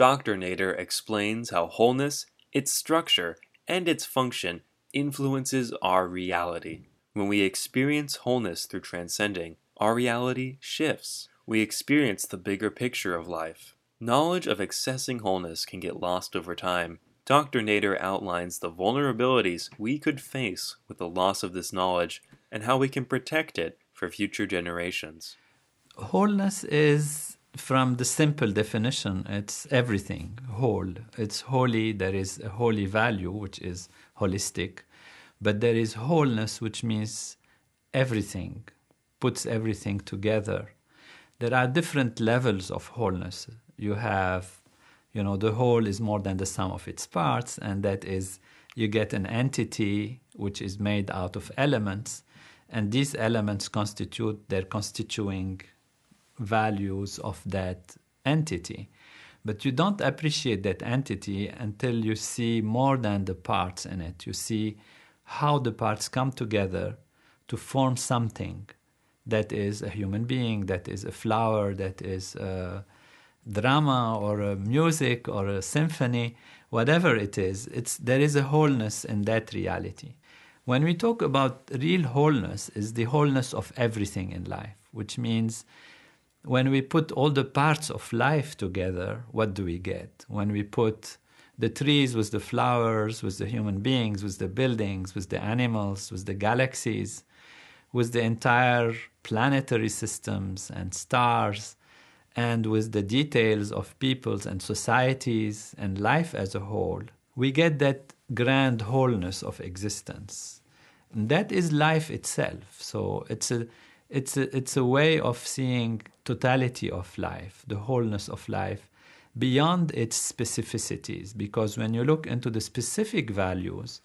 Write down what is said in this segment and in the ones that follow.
Dr. Nader explains how wholeness, its structure, and its function influences our reality. When we experience wholeness through transcending, our reality shifts. We experience the bigger picture of life. Knowledge of accessing wholeness can get lost over time. Dr. Nader outlines the vulnerabilities we could face with the loss of this knowledge and how we can protect it for future generations. Wholeness is, from the simple definition, it's everything whole. It's holy, there is a holy value, which is holistic, but there is wholeness, which means everything, puts everything together. There are different levels of wholeness. You have, you know, the whole is more than the sum of its parts, and that is you get an entity which is made out of elements, and these elements constitute their constituting values of that entity. But you don't appreciate that entity until you see more than the parts in it. You see how the parts come together to form something that is a human being, that is a flower, that is a drama or a music or a symphony, whatever it is. It's, there is a wholeness in that reality. When we talk about real wholeness, is the wholeness of everything in life, which means when we put all the parts of life together, what do we get? When we put the trees with the flowers, with the human beings, with the buildings, with the animals, with the galaxies, with the entire planetary systems and stars, and with the details of peoples and societies and life as a whole, we get that grand wholeness of existence. And that is life itself. So it's a it's a, it's a way of seeing totality of life, the wholeness of life, beyond its specificities. Because when you look into the specific values,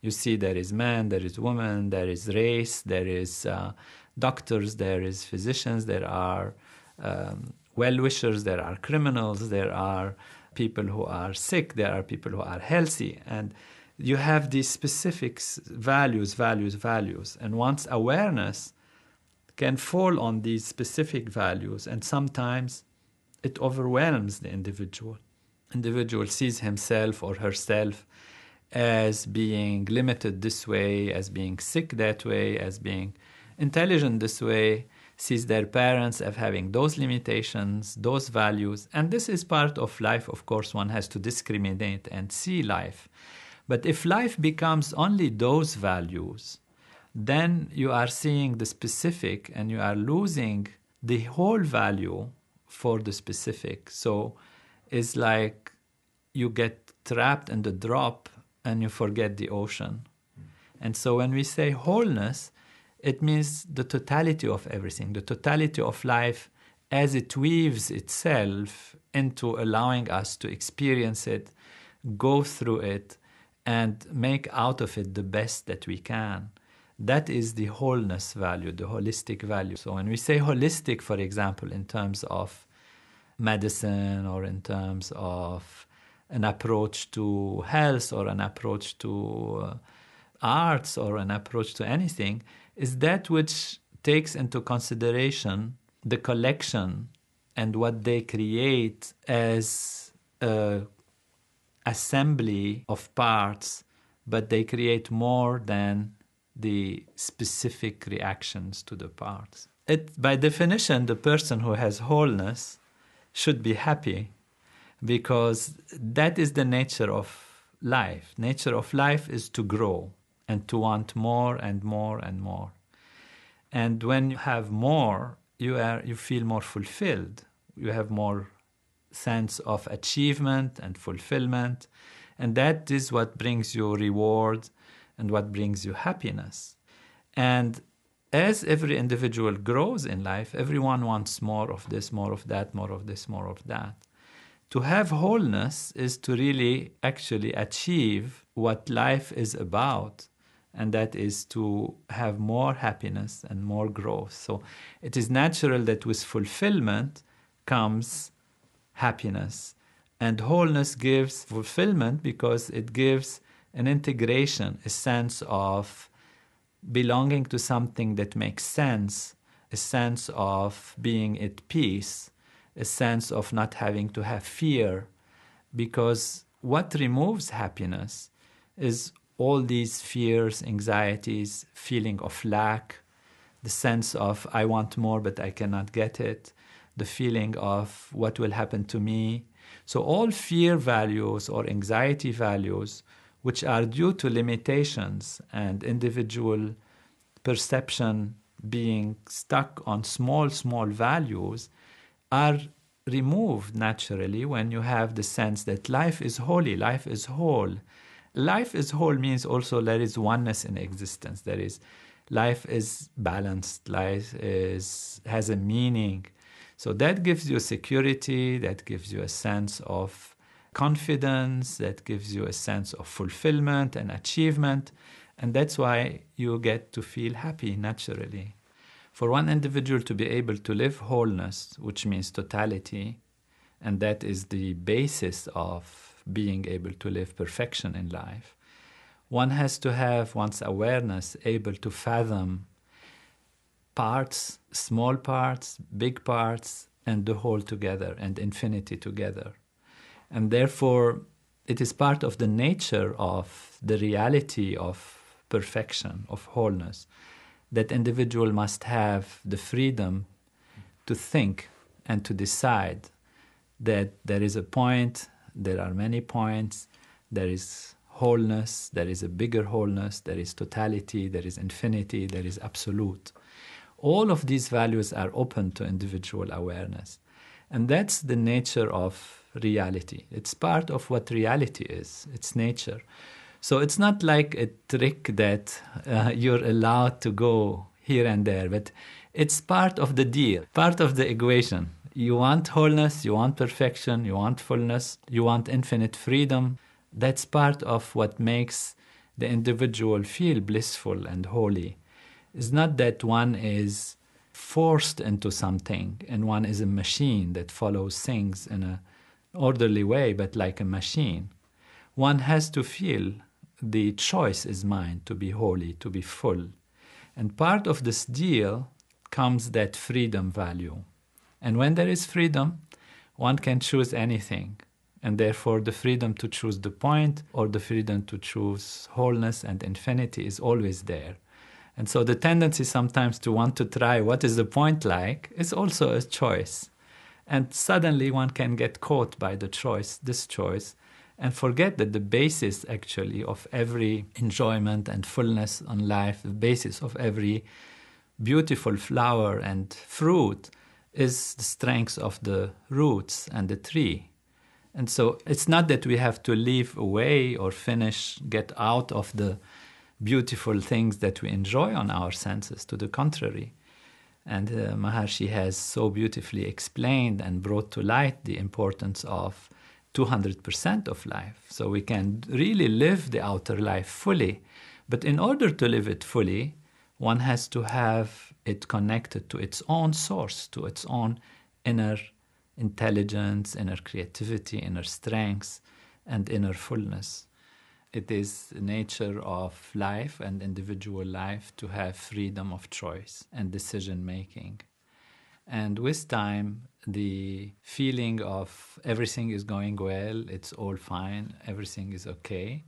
you see there is man, there is woman, there is race, there is uh, doctors, there is physicians, there are um, well-wishers, there are criminals, there are people who are sick, there are people who are healthy, and you have these specific values, values, values. And once awareness can fall on these specific values, and sometimes it overwhelms the individual. Individual sees himself or herself as being limited this way, as being sick that way, as being intelligent this way, sees their parents as having those limitations, those values. And this is part of life, of course, one has to discriminate and see life. But if life becomes only those values, then you are seeing the specific and you are losing the whole value for the specific. So it's like you get trapped in the drop and you forget the ocean. And so when we say wholeness, it means the totality of everything, the totality of life as it weaves itself into allowing us to experience it, go through it, and make out of it the best that we can. That is the wholeness value, the holistic value. So when we say holistic, for example, in terms of medicine or in terms of an approach to health or an approach to uh, arts or an approach to anything, is that which takes into consideration the collection and what they create as a assembly of parts, but they create more than the specific reactions to the parts. It, by definition, the person who has wholeness should be happy because that is the nature of life. Nature of life is to grow and to want more and more and more. And when you have more, you are you feel more fulfilled. You have more sense of achievement and fulfillment, and that is what brings you reward and what brings you happiness. And as every individual grows in life, everyone wants more of this, more of that, more of this, more of that. to have wholeness is to really actually achieve what life is about and that is to have more happiness and more growth so it is natural that with fulfillment comes happiness and wholeness gives fulfillment because it gives an integration a sense of belonging to something that makes sense a sense of being at peace a sense of not having to have fear because what removes happiness is all these fears, anxieties, feeling of lack, the sense of I want more but I cannot get it, the feeling of what will happen to me. So, all fear values or anxiety values, which are due to limitations and individual perception being stuck on small, small values, are removed naturally when you have the sense that life is holy, life is whole. Life is whole means also there is oneness in existence. There is life is balanced, life is has a meaning. So that gives you security, that gives you a sense of confidence, that gives you a sense of fulfillment and achievement. And that's why you get to feel happy naturally. For one individual to be able to live wholeness, which means totality, and that is the basis of being able to live perfection in life, one has to have one's awareness able to fathom parts, small parts, big parts, and the whole together and infinity together. And therefore, it is part of the nature of the reality of perfection, of wholeness, that individual must have the freedom to think and to decide that there is a point, there are many points, there is wholeness, there is a bigger wholeness, there is totality, there is infinity, there is absolute. All of these values are open to individual awareness. And that's the nature of reality. It's part of what reality is, it's nature. So it's not like a trick that uh, you're allowed to go here and there, but it's part of the deal, part of the equation. You want wholeness, you want perfection, you want fullness, you want infinite freedom. That's part of what makes the individual feel blissful and holy. It's not that one is forced into something and one is a machine that follows things in an orderly way, but like a machine. One has to feel the choice is mine to be holy, to be full. And part of this deal comes that freedom value. And when there is freedom, one can choose anything. And therefore, the freedom to choose the point or the freedom to choose wholeness and infinity is always there. And so, the tendency sometimes to want to try what is the point like is also a choice. And suddenly, one can get caught by the choice, this choice, and forget that the basis actually of every enjoyment and fullness on life, the basis of every beautiful flower and fruit is the strength of the roots and the tree. And so it's not that we have to leave away or finish, get out of the beautiful things that we enjoy on our senses. To the contrary. And uh, Maharishi has so beautifully explained and brought to light the importance of 200% of life. So we can really live the outer life fully. But in order to live it fully, one has to have it connected to its own source, to its own inner intelligence, inner creativity, inner strength, and inner fullness. It is the nature of life and individual life to have freedom of choice and decision making. And with time, the feeling of everything is going well, it's all fine, everything is okay,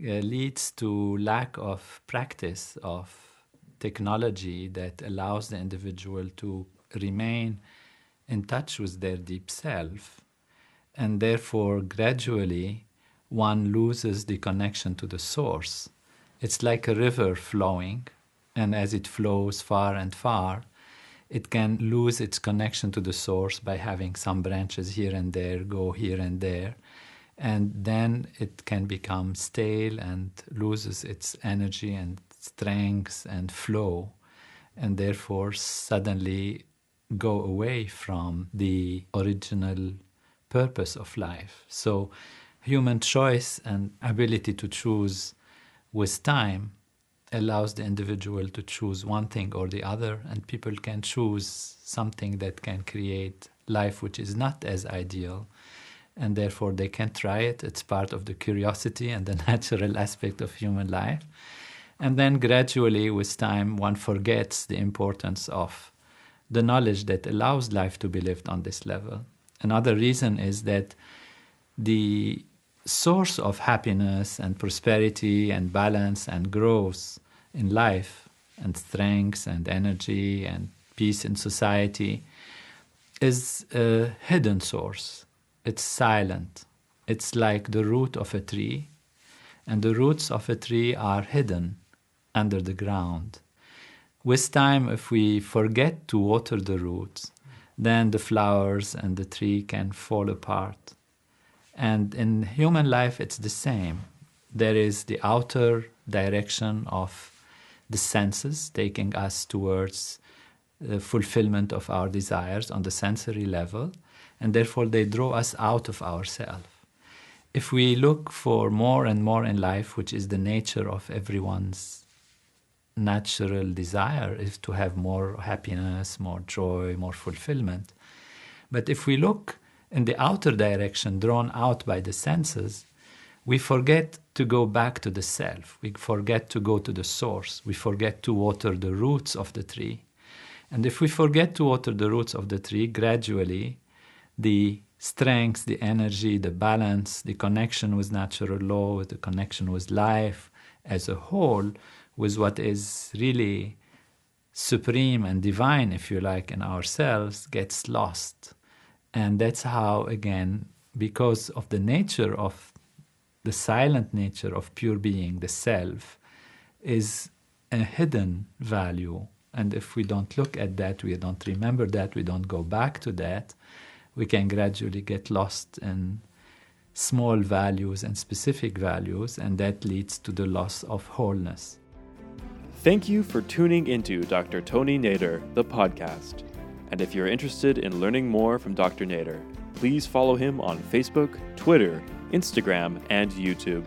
uh, leads to lack of practice of technology that allows the individual to remain in touch with their deep self. And therefore, gradually, one loses the connection to the source. It's like a river flowing, and as it flows far and far, it can lose its connection to the source by having some branches here and there go here and there and then it can become stale and loses its energy and strength and flow and therefore suddenly go away from the original purpose of life. So, human choice and ability to choose with time allows the individual to choose one thing or the other, and people can choose something that can create life which is not as ideal, and therefore they can try it. It's part of the curiosity and the natural aspect of human life. And then gradually, with time, one forgets the importance of the knowledge that allows life to be lived on this level. Another reason is that the source of happiness and prosperity and balance and growth in life and strength and energy and peace in society is a hidden source. It's silent. It's like the root of a tree, and the roots of a tree are hidden under the ground. With time, if we forget to water the roots, then the flowers and the tree can fall apart. And in human life, it's the same. There is the outer direction of the senses taking us towards the fulfillment of our desires on the sensory level, and therefore they draw us out of ourselves. If we look for more and more in life, which is the nature of everyone's natural desire is to have more happiness, more joy, more fulfillment. But if we look in the outer direction drawn out by the senses, we forget to go back to the self. We forget to go to the source. We forget to water the roots of the tree. And if we forget to water the roots of the tree, gradually the strength, the energy, the balance, the connection with natural law, the connection with life as a whole with what is really supreme and divine, if you like, in ourselves gets lost. And that's how, again, because of the nature of the silent nature of pure being, the self, is a hidden value. And if we don't look at that, we don't remember that, we don't go back to that, we can gradually get lost in small values and specific values, and that leads to the loss of wholeness. Thank you for tuning into Dr. Tony Nader, the podcast. And if you're interested in learning more from Dr. Nader, please follow him on Facebook, Twitter, Instagram, and YouTube.